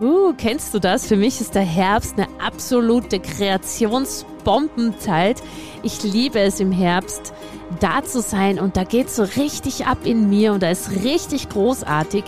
Uh, kennst du das? Für mich ist der Herbst eine absolute Kreationsbombenzeit. Ich liebe es im Herbst, da zu sein und da geht es so richtig ab in mir und da ist richtig großartig.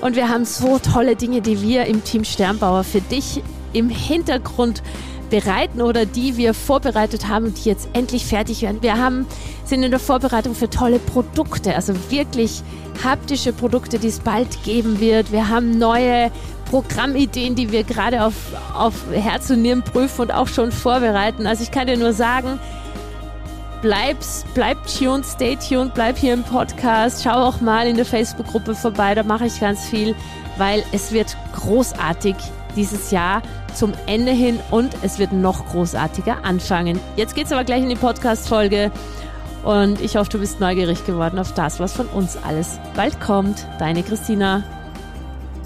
Und wir haben so tolle Dinge, die wir im Team Sternbauer für dich im Hintergrund bereiten oder die wir vorbereitet haben und die jetzt endlich fertig werden. Wir haben, sind in der Vorbereitung für tolle Produkte, also wirklich haptische Produkte, die es bald geben wird. Wir haben neue Programmideen, die wir gerade auf, auf Herz und Nieren prüfen und auch schon vorbereiten. Also ich kann dir nur sagen, bleib, bleib tuned, stay tuned, bleib hier im Podcast, schau auch mal in der Facebook-Gruppe vorbei, da mache ich ganz viel, weil es wird großartig dieses Jahr zum Ende hin und es wird noch großartiger anfangen. Jetzt geht es aber gleich in die Podcast-Folge und ich hoffe, du bist neugierig geworden auf das, was von uns alles bald kommt. Deine Christina.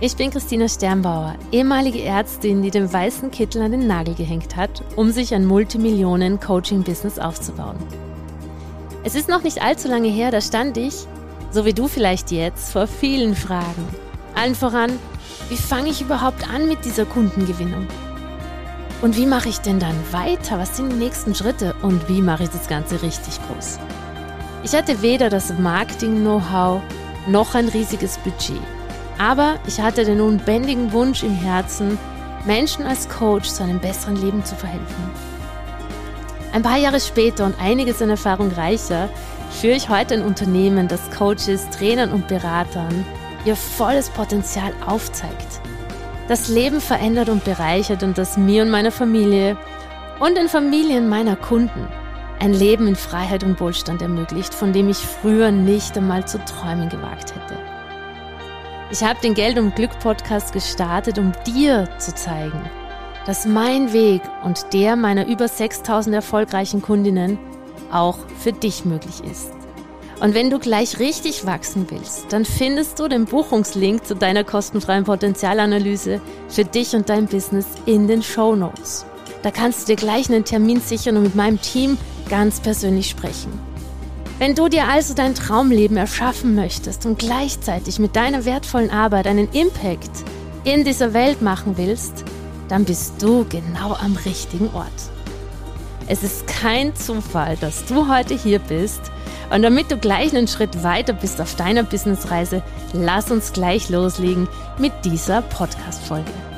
Ich bin Christina Sternbauer, ehemalige Ärztin, die den weißen Kittel an den Nagel gehängt hat, um sich ein Multimillionen-Coaching-Business aufzubauen. Es ist noch nicht allzu lange her, da stand ich, so wie du vielleicht jetzt, vor vielen Fragen. Allen voran, wie fange ich überhaupt an mit dieser Kundengewinnung? Und wie mache ich denn dann weiter? Was sind die nächsten Schritte? Und wie mache ich das Ganze richtig groß? Ich hatte weder das Marketing-Know-how noch ein riesiges Budget. Aber ich hatte den unbändigen Wunsch im Herzen, Menschen als Coach zu einem besseren Leben zu verhelfen. Ein paar Jahre später und einiges an Erfahrung reicher, führe ich heute ein Unternehmen, das Coaches, Trainern und Beratern ihr volles Potenzial aufzeigt. Das Leben verändert und bereichert und das mir und meiner Familie und den Familien meiner Kunden ein Leben in Freiheit und Wohlstand ermöglicht, von dem ich früher nicht einmal zu träumen gewagt hätte. Ich habe den Geld und Glück Podcast gestartet, um dir zu zeigen, dass mein Weg und der meiner über 6000 erfolgreichen Kundinnen auch für dich möglich ist. Und wenn du gleich richtig wachsen willst, dann findest du den Buchungslink zu deiner kostenfreien Potenzialanalyse für dich und dein Business in den Show Notes. Da kannst du dir gleich einen Termin sichern und mit meinem Team ganz persönlich sprechen. Wenn du dir also dein Traumleben erschaffen möchtest und gleichzeitig mit deiner wertvollen Arbeit einen Impact in dieser Welt machen willst, dann bist du genau am richtigen Ort. Es ist kein Zufall, dass du heute hier bist und damit du gleich einen Schritt weiter bist auf deiner Businessreise, lass uns gleich loslegen mit dieser Podcast-Folge.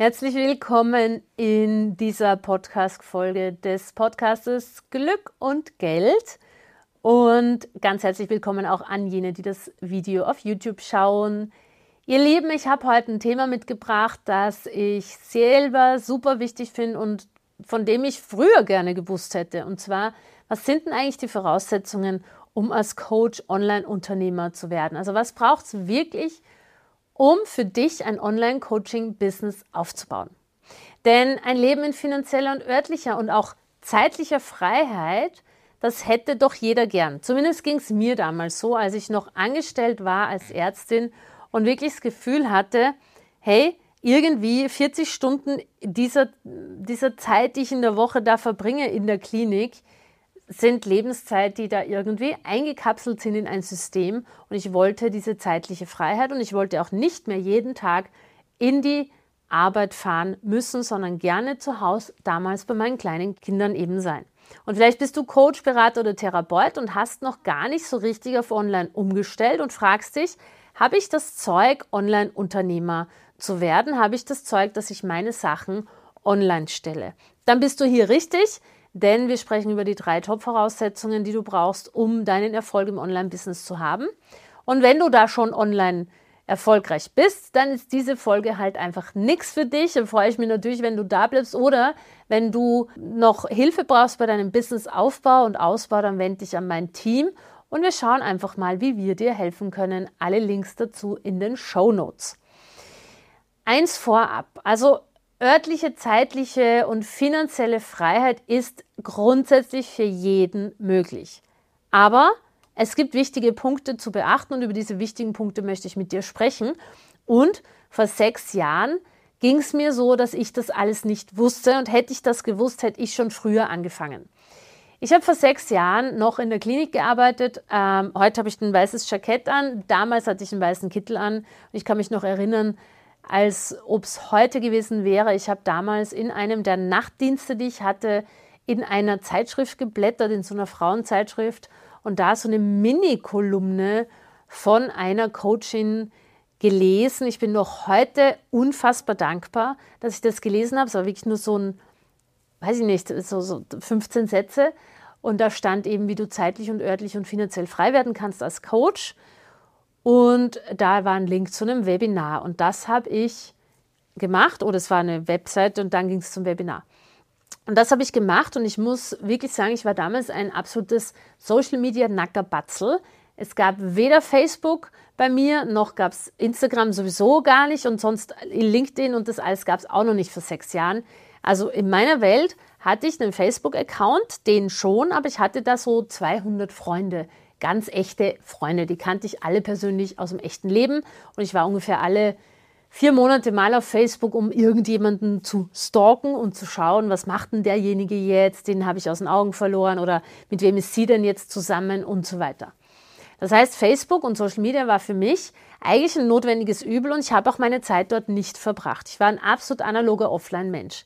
Herzlich willkommen in dieser Podcast-Folge des Podcastes Glück und Geld. Und ganz herzlich willkommen auch an jene, die das Video auf YouTube schauen. Ihr Lieben, ich habe heute ein Thema mitgebracht, das ich selber super wichtig finde und von dem ich früher gerne gewusst hätte. Und zwar, was sind denn eigentlich die Voraussetzungen, um als Coach Online-Unternehmer zu werden? Also was braucht es wirklich, um für dich ein Online-Coaching-Business aufzubauen. Denn ein Leben in finanzieller und örtlicher und auch zeitlicher Freiheit, das hätte doch jeder gern. Zumindest ging es mir damals so, als ich noch angestellt war als Ärztin und wirklich das Gefühl hatte, hey, irgendwie 40 Stunden dieser, dieser Zeit, die ich in der Woche da verbringe in der Klinik, sind Lebenszeit, die da irgendwie eingekapselt sind in ein System. Und ich wollte diese zeitliche Freiheit und ich wollte auch nicht mehr jeden Tag in die Arbeit fahren müssen, sondern gerne zu Hause damals bei meinen kleinen Kindern eben sein. Und vielleicht bist du Coach, Berater oder Therapeut und hast noch gar nicht so richtig auf Online umgestellt und fragst dich, habe ich das Zeug, Online-Unternehmer zu werden? Habe ich das Zeug, dass ich meine Sachen online stelle? Dann bist du hier richtig denn wir sprechen über die drei Top-Voraussetzungen, die du brauchst, um deinen Erfolg im Online-Business zu haben. Und wenn du da schon online erfolgreich bist, dann ist diese Folge halt einfach nichts für dich. Dann freue ich mich natürlich, wenn du da bleibst oder wenn du noch Hilfe brauchst bei deinem Business-Aufbau und Ausbau, dann wende dich an mein Team und wir schauen einfach mal, wie wir dir helfen können. Alle Links dazu in den Show Notes. Eins vorab. Also Örtliche, zeitliche und finanzielle Freiheit ist grundsätzlich für jeden möglich. Aber es gibt wichtige Punkte zu beachten und über diese wichtigen Punkte möchte ich mit dir sprechen. Und vor sechs Jahren ging es mir so, dass ich das alles nicht wusste und hätte ich das gewusst, hätte ich schon früher angefangen. Ich habe vor sechs Jahren noch in der Klinik gearbeitet. Ähm, heute habe ich ein weißes Jackett an. Damals hatte ich einen weißen Kittel an. Ich kann mich noch erinnern, als ob es heute gewesen wäre. Ich habe damals in einem der Nachtdienste, die ich hatte, in einer Zeitschrift geblättert, in so einer Frauenzeitschrift. Und da so eine Mini-Kolumne von einer Coachin gelesen. Ich bin noch heute unfassbar dankbar, dass ich das gelesen habe. Es war wirklich nur so ein, weiß ich nicht, so, so 15 Sätze. Und da stand eben, wie du zeitlich und örtlich und finanziell frei werden kannst als Coach. Und da war ein Link zu einem Webinar. Und das habe ich gemacht. Oder es war eine Website und dann ging es zum Webinar. Und das habe ich gemacht und ich muss wirklich sagen, ich war damals ein absolutes Social Media Nackerbatzel. Es gab weder Facebook bei mir, noch gab es Instagram sowieso gar nicht und sonst LinkedIn und das alles gab es auch noch nicht vor sechs Jahren. Also in meiner Welt hatte ich einen Facebook-Account, den schon, aber ich hatte da so 200 Freunde, ganz echte Freunde. Die kannte ich alle persönlich aus dem echten Leben und ich war ungefähr alle vier Monate mal auf Facebook, um irgendjemanden zu stalken und zu schauen, was macht denn derjenige jetzt, den habe ich aus den Augen verloren oder mit wem ist sie denn jetzt zusammen und so weiter. Das heißt, Facebook und Social Media war für mich eigentlich ein notwendiges Übel und ich habe auch meine Zeit dort nicht verbracht. Ich war ein absolut analoger Offline-Mensch.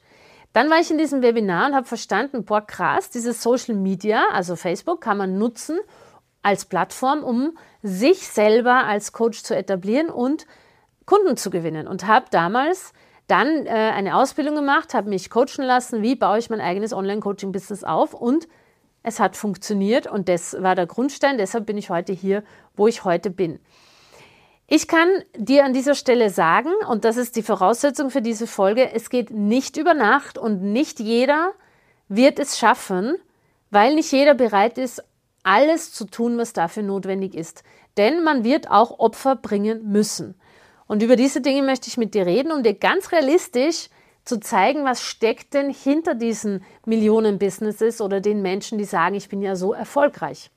Dann war ich in diesem Webinar und habe verstanden, boah, krass, dieses Social Media, also Facebook, kann man nutzen als Plattform, um sich selber als Coach zu etablieren und Kunden zu gewinnen. Und habe damals dann äh, eine Ausbildung gemacht, habe mich coachen lassen, wie baue ich mein eigenes Online-Coaching-Business auf und es hat funktioniert und das war der Grundstein. Deshalb bin ich heute hier, wo ich heute bin. Ich kann dir an dieser Stelle sagen, und das ist die Voraussetzung für diese Folge, es geht nicht über Nacht und nicht jeder wird es schaffen, weil nicht jeder bereit ist, alles zu tun, was dafür notwendig ist. Denn man wird auch Opfer bringen müssen. Und über diese Dinge möchte ich mit dir reden, um dir ganz realistisch zu zeigen, was steckt denn hinter diesen Millionen-Businesses oder den Menschen, die sagen, ich bin ja so erfolgreich.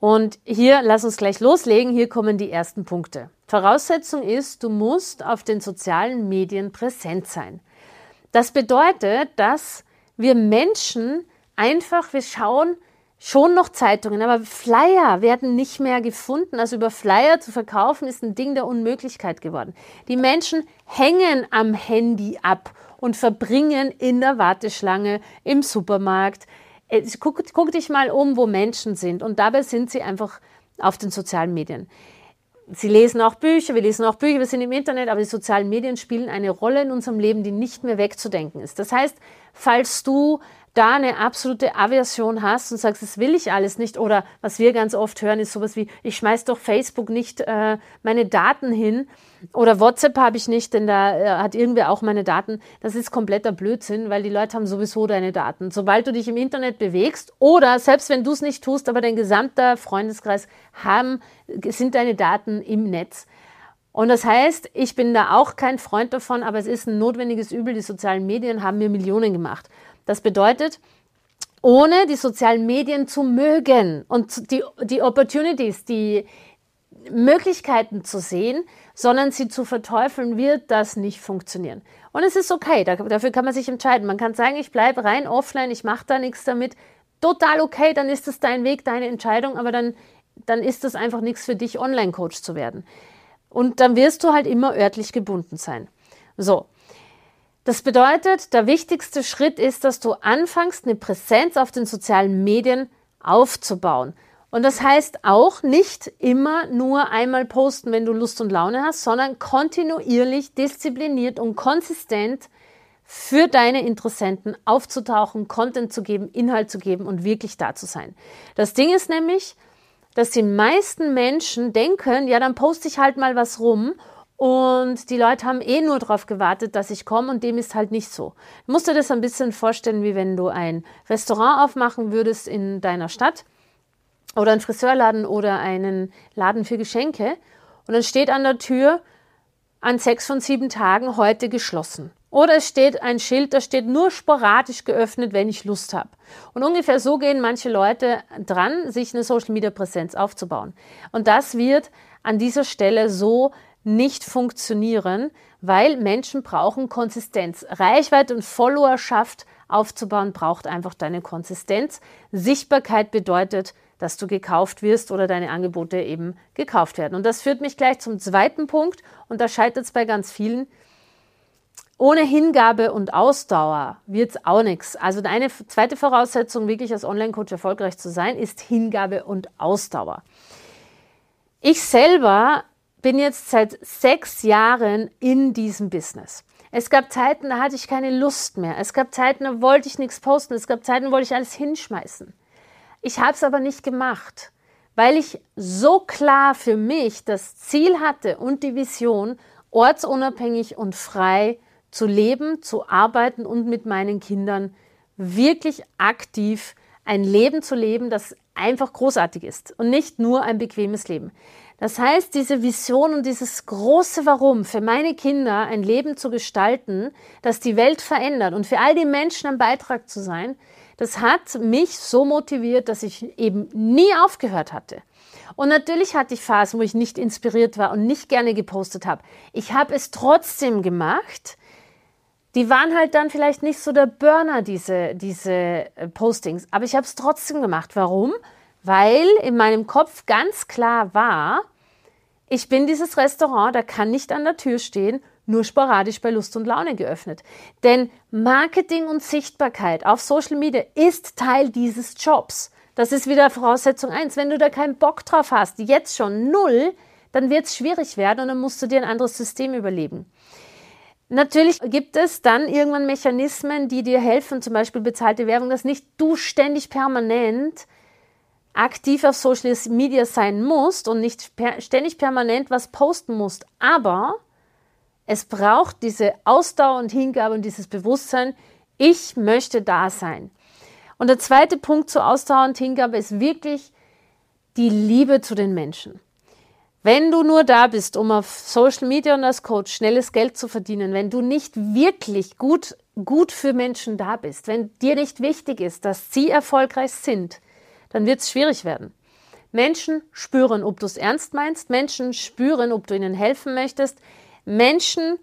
Und hier, lass uns gleich loslegen, hier kommen die ersten Punkte. Voraussetzung ist, du musst auf den sozialen Medien präsent sein. Das bedeutet, dass wir Menschen einfach, wir schauen, schon noch Zeitungen, aber Flyer werden nicht mehr gefunden. Also über Flyer zu verkaufen ist ein Ding der Unmöglichkeit geworden. Die Menschen hängen am Handy ab und verbringen in der Warteschlange im Supermarkt. Äh, guck, guck dich mal um, wo Menschen sind und dabei sind sie einfach auf den sozialen Medien. Sie lesen auch Bücher, wir lesen auch Bücher, wir sind im Internet, aber die sozialen Medien spielen eine Rolle in unserem Leben, die nicht mehr wegzudenken ist. Das heißt, falls du da eine absolute Aversion hast und sagst, das will ich alles nicht, oder was wir ganz oft hören, ist sowas wie, ich schmeiß doch Facebook nicht äh, meine Daten hin oder WhatsApp habe ich nicht, denn da äh, hat irgendwer auch meine Daten. Das ist kompletter Blödsinn, weil die Leute haben sowieso deine Daten. Sobald du dich im Internet bewegst oder selbst wenn du es nicht tust, aber dein gesamter Freundeskreis haben, sind deine Daten im Netz. Und das heißt, ich bin da auch kein Freund davon, aber es ist ein notwendiges Übel. Die sozialen Medien haben mir Millionen gemacht. Das bedeutet, ohne die sozialen Medien zu mögen und die, die Opportunities, die Möglichkeiten zu sehen, sondern sie zu verteufeln, wird das nicht funktionieren. Und es ist okay, dafür kann man sich entscheiden. Man kann sagen, ich bleibe rein offline, ich mache da nichts damit. Total okay, dann ist es dein Weg, deine Entscheidung, aber dann, dann ist das einfach nichts für dich, Online-Coach zu werden. Und dann wirst du halt immer örtlich gebunden sein. So, das bedeutet, der wichtigste Schritt ist, dass du anfängst, eine Präsenz auf den sozialen Medien aufzubauen. Und das heißt auch nicht immer nur einmal posten, wenn du Lust und Laune hast, sondern kontinuierlich, diszipliniert und konsistent für deine Interessenten aufzutauchen, Content zu geben, Inhalt zu geben und wirklich da zu sein. Das Ding ist nämlich, dass die meisten Menschen denken, ja, dann poste ich halt mal was rum und die Leute haben eh nur darauf gewartet, dass ich komme und dem ist halt nicht so. Du musst dir das ein bisschen vorstellen, wie wenn du ein Restaurant aufmachen würdest in deiner Stadt oder einen Friseurladen oder einen Laden für Geschenke und dann steht an der Tür an sechs von sieben Tagen heute geschlossen. Oder es steht ein Schild, da steht nur sporadisch geöffnet, wenn ich Lust habe. Und ungefähr so gehen manche Leute dran, sich eine Social Media Präsenz aufzubauen. Und das wird an dieser Stelle so nicht funktionieren, weil Menschen brauchen Konsistenz. Reichweite und Followerschaft aufzubauen braucht einfach deine Konsistenz. Sichtbarkeit bedeutet, dass du gekauft wirst oder deine Angebote eben gekauft werden. Und das führt mich gleich zum zweiten Punkt und da scheitert es bei ganz vielen. Ohne Hingabe und Ausdauer wird es auch nichts. Also eine zweite Voraussetzung, wirklich als Online-Coach erfolgreich zu sein, ist Hingabe und Ausdauer. Ich selber bin jetzt seit sechs Jahren in diesem Business. Es gab Zeiten, da hatte ich keine Lust mehr. Es gab Zeiten, da wollte ich nichts posten. Es gab Zeiten, da wollte ich alles hinschmeißen. Ich habe es aber nicht gemacht, weil ich so klar für mich das Ziel hatte und die Vision, ortsunabhängig und frei zu leben, zu arbeiten und mit meinen Kindern wirklich aktiv ein Leben zu leben, das einfach großartig ist und nicht nur ein bequemes Leben. Das heißt, diese Vision und dieses große Warum für meine Kinder ein Leben zu gestalten, das die Welt verändert und für all die Menschen ein Beitrag zu sein, das hat mich so motiviert, dass ich eben nie aufgehört hatte. Und natürlich hatte ich Phasen, wo ich nicht inspiriert war und nicht gerne gepostet habe. Ich habe es trotzdem gemacht. Die waren halt dann vielleicht nicht so der Burner, diese, diese äh, Postings. Aber ich habe es trotzdem gemacht. Warum? Weil in meinem Kopf ganz klar war, ich bin dieses Restaurant, da kann nicht an der Tür stehen, nur sporadisch bei Lust und Laune geöffnet. Denn Marketing und Sichtbarkeit auf Social Media ist Teil dieses Jobs. Das ist wieder Voraussetzung eins. Wenn du da keinen Bock drauf hast, jetzt schon null, dann wird es schwierig werden und dann musst du dir ein anderes System überlegen. Natürlich gibt es dann irgendwann Mechanismen, die dir helfen, zum Beispiel bezahlte Werbung, dass nicht du ständig permanent aktiv auf Social Media sein musst und nicht per ständig permanent was posten musst. Aber es braucht diese Ausdauer und Hingabe und dieses Bewusstsein, ich möchte da sein. Und der zweite Punkt zur Ausdauer und Hingabe ist wirklich die Liebe zu den Menschen. Wenn du nur da bist, um auf Social Media und als Coach schnelles Geld zu verdienen, wenn du nicht wirklich gut, gut für Menschen da bist, wenn dir nicht wichtig ist, dass sie erfolgreich sind, dann wird es schwierig werden. Menschen spüren, ob du es ernst meinst. Menschen spüren, ob du ihnen helfen möchtest. Menschen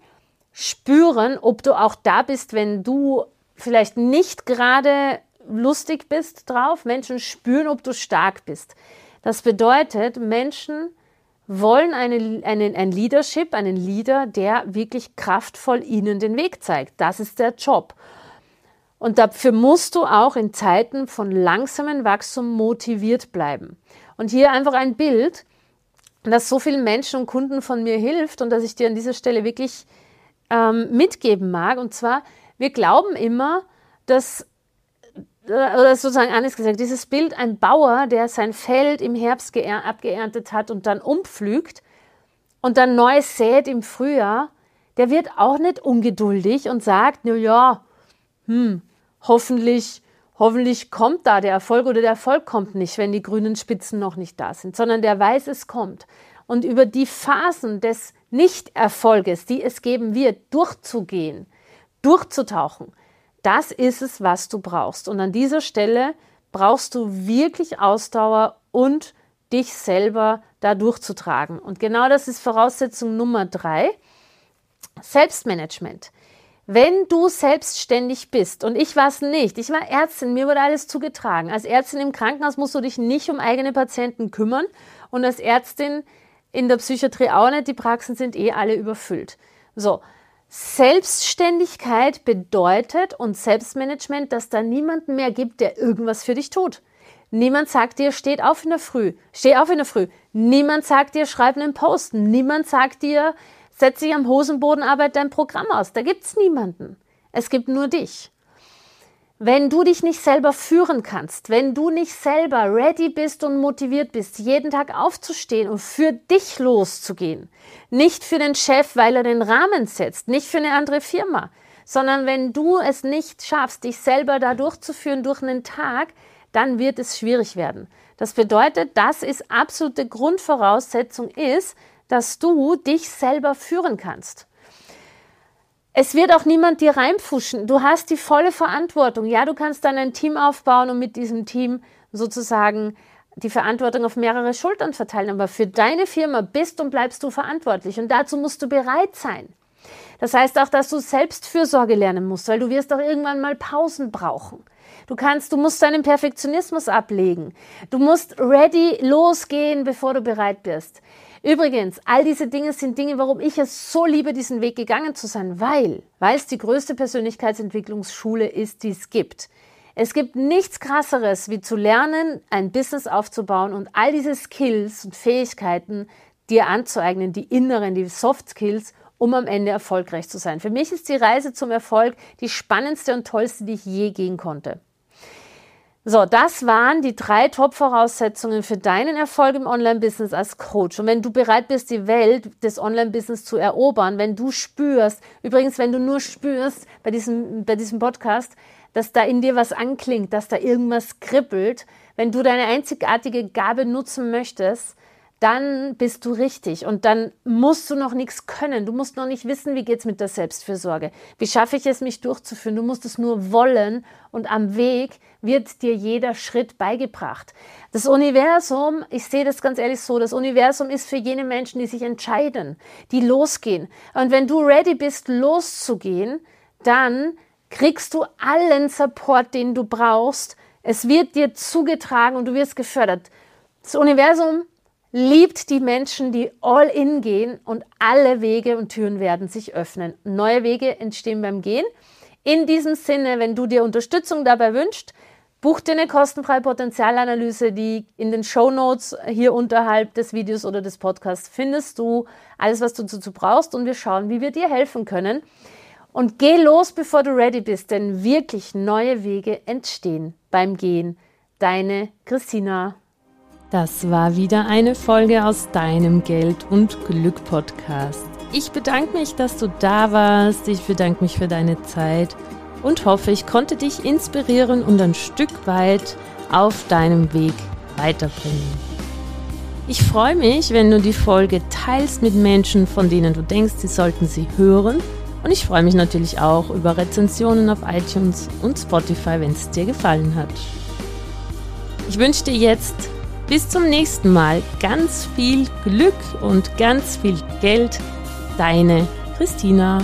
spüren, ob du auch da bist, wenn du vielleicht nicht gerade lustig bist drauf. Menschen spüren, ob du stark bist. Das bedeutet, Menschen wollen eine, eine, ein Leadership, einen Leader, der wirklich kraftvoll ihnen den Weg zeigt. Das ist der Job. Und dafür musst du auch in Zeiten von langsamem Wachstum motiviert bleiben. Und hier einfach ein Bild, das so vielen Menschen und Kunden von mir hilft und das ich dir an dieser Stelle wirklich ähm, mitgeben mag. Und zwar, wir glauben immer, dass, äh, oder sozusagen anders gesagt, dieses Bild, ein Bauer, der sein Feld im Herbst abgeerntet hat und dann umpflügt und dann neu sät im Frühjahr, der wird auch nicht ungeduldig und sagt, na ja, hm, hoffentlich, hoffentlich kommt da der Erfolg oder der Erfolg kommt nicht, wenn die grünen Spitzen noch nicht da sind, sondern der weiß, es kommt. Und über die Phasen des Nichterfolges, die es geben wird, durchzugehen, durchzutauchen, das ist es, was du brauchst. Und an dieser Stelle brauchst du wirklich Ausdauer und dich selber da durchzutragen. Und genau das ist Voraussetzung Nummer drei. Selbstmanagement. Wenn du selbstständig bist, und ich war es nicht, ich war Ärztin, mir wurde alles zugetragen. Als Ärztin im Krankenhaus musst du dich nicht um eigene Patienten kümmern und als Ärztin in der Psychiatrie auch nicht, die Praxen sind eh alle überfüllt. So, Selbstständigkeit bedeutet und Selbstmanagement, dass da niemanden mehr gibt, der irgendwas für dich tut. Niemand sagt dir, steht auf in der Früh, steh auf in der Früh. Niemand sagt dir, schreib einen Post. Niemand sagt dir, Setz dich am Hosenboden, arbeite dein Programm aus. Da gibt es niemanden. Es gibt nur dich. Wenn du dich nicht selber führen kannst, wenn du nicht selber ready bist und motiviert bist, jeden Tag aufzustehen und für dich loszugehen, nicht für den Chef, weil er den Rahmen setzt, nicht für eine andere Firma, sondern wenn du es nicht schaffst, dich selber da durchzuführen durch einen Tag, dann wird es schwierig werden. Das bedeutet, das ist absolute Grundvoraussetzung ist, dass du dich selber führen kannst. Es wird auch niemand dir reinpfuschen. Du hast die volle Verantwortung. Ja, du kannst dann ein Team aufbauen und mit diesem Team sozusagen die Verantwortung auf mehrere Schultern verteilen, aber für deine Firma bist und bleibst du verantwortlich und dazu musst du bereit sein. Das heißt auch, dass du Selbstfürsorge lernen musst, weil du wirst auch irgendwann mal Pausen brauchen. Du kannst, du musst deinen Perfektionismus ablegen. Du musst ready losgehen, bevor du bereit bist. Übrigens, all diese Dinge sind Dinge, warum ich es so liebe, diesen Weg gegangen zu sein, weil, weil es die größte Persönlichkeitsentwicklungsschule ist, die es gibt. Es gibt nichts krasseres, wie zu lernen, ein Business aufzubauen und all diese Skills und Fähigkeiten dir anzueignen, die inneren, die Soft Skills, um am Ende erfolgreich zu sein. Für mich ist die Reise zum Erfolg die spannendste und tollste, die ich je gehen konnte. So, das waren die drei Top-Voraussetzungen für deinen Erfolg im Online-Business als Coach. Und wenn du bereit bist, die Welt des Online-Business zu erobern, wenn du spürst, übrigens, wenn du nur spürst bei diesem, bei diesem Podcast, dass da in dir was anklingt, dass da irgendwas kribbelt, wenn du deine einzigartige Gabe nutzen möchtest, dann bist du richtig und dann musst du noch nichts können. Du musst noch nicht wissen, wie geht's mit der Selbstfürsorge. Wie schaffe ich es, mich durchzuführen? Du musst es nur wollen und am Weg wird dir jeder Schritt beigebracht. Das Universum, ich sehe das ganz ehrlich so, das Universum ist für jene Menschen, die sich entscheiden, die losgehen. Und wenn du ready bist, loszugehen, dann kriegst du allen Support, den du brauchst. Es wird dir zugetragen und du wirst gefördert. Das Universum liebt die Menschen, die all in gehen und alle Wege und Türen werden sich öffnen. Neue Wege entstehen beim Gehen. In diesem Sinne, wenn du dir Unterstützung dabei wünschst, buch dir eine kostenfreie Potenzialanalyse, die in den Show Notes hier unterhalb des Videos oder des Podcasts findest du alles, was du dazu brauchst und wir schauen, wie wir dir helfen können. Und geh los, bevor du ready bist, denn wirklich neue Wege entstehen beim Gehen. Deine Christina. Das war wieder eine Folge aus deinem Geld und Glück Podcast. Ich bedanke mich, dass du da warst. Ich bedanke mich für deine Zeit und hoffe, ich konnte dich inspirieren und ein Stück weit auf deinem Weg weiterbringen. Ich freue mich, wenn du die Folge teilst mit Menschen, von denen du denkst, sie sollten sie hören. Und ich freue mich natürlich auch über Rezensionen auf iTunes und Spotify, wenn es dir gefallen hat. Ich wünsche dir jetzt bis zum nächsten Mal. Ganz viel Glück und ganz viel Geld. Deine Christina.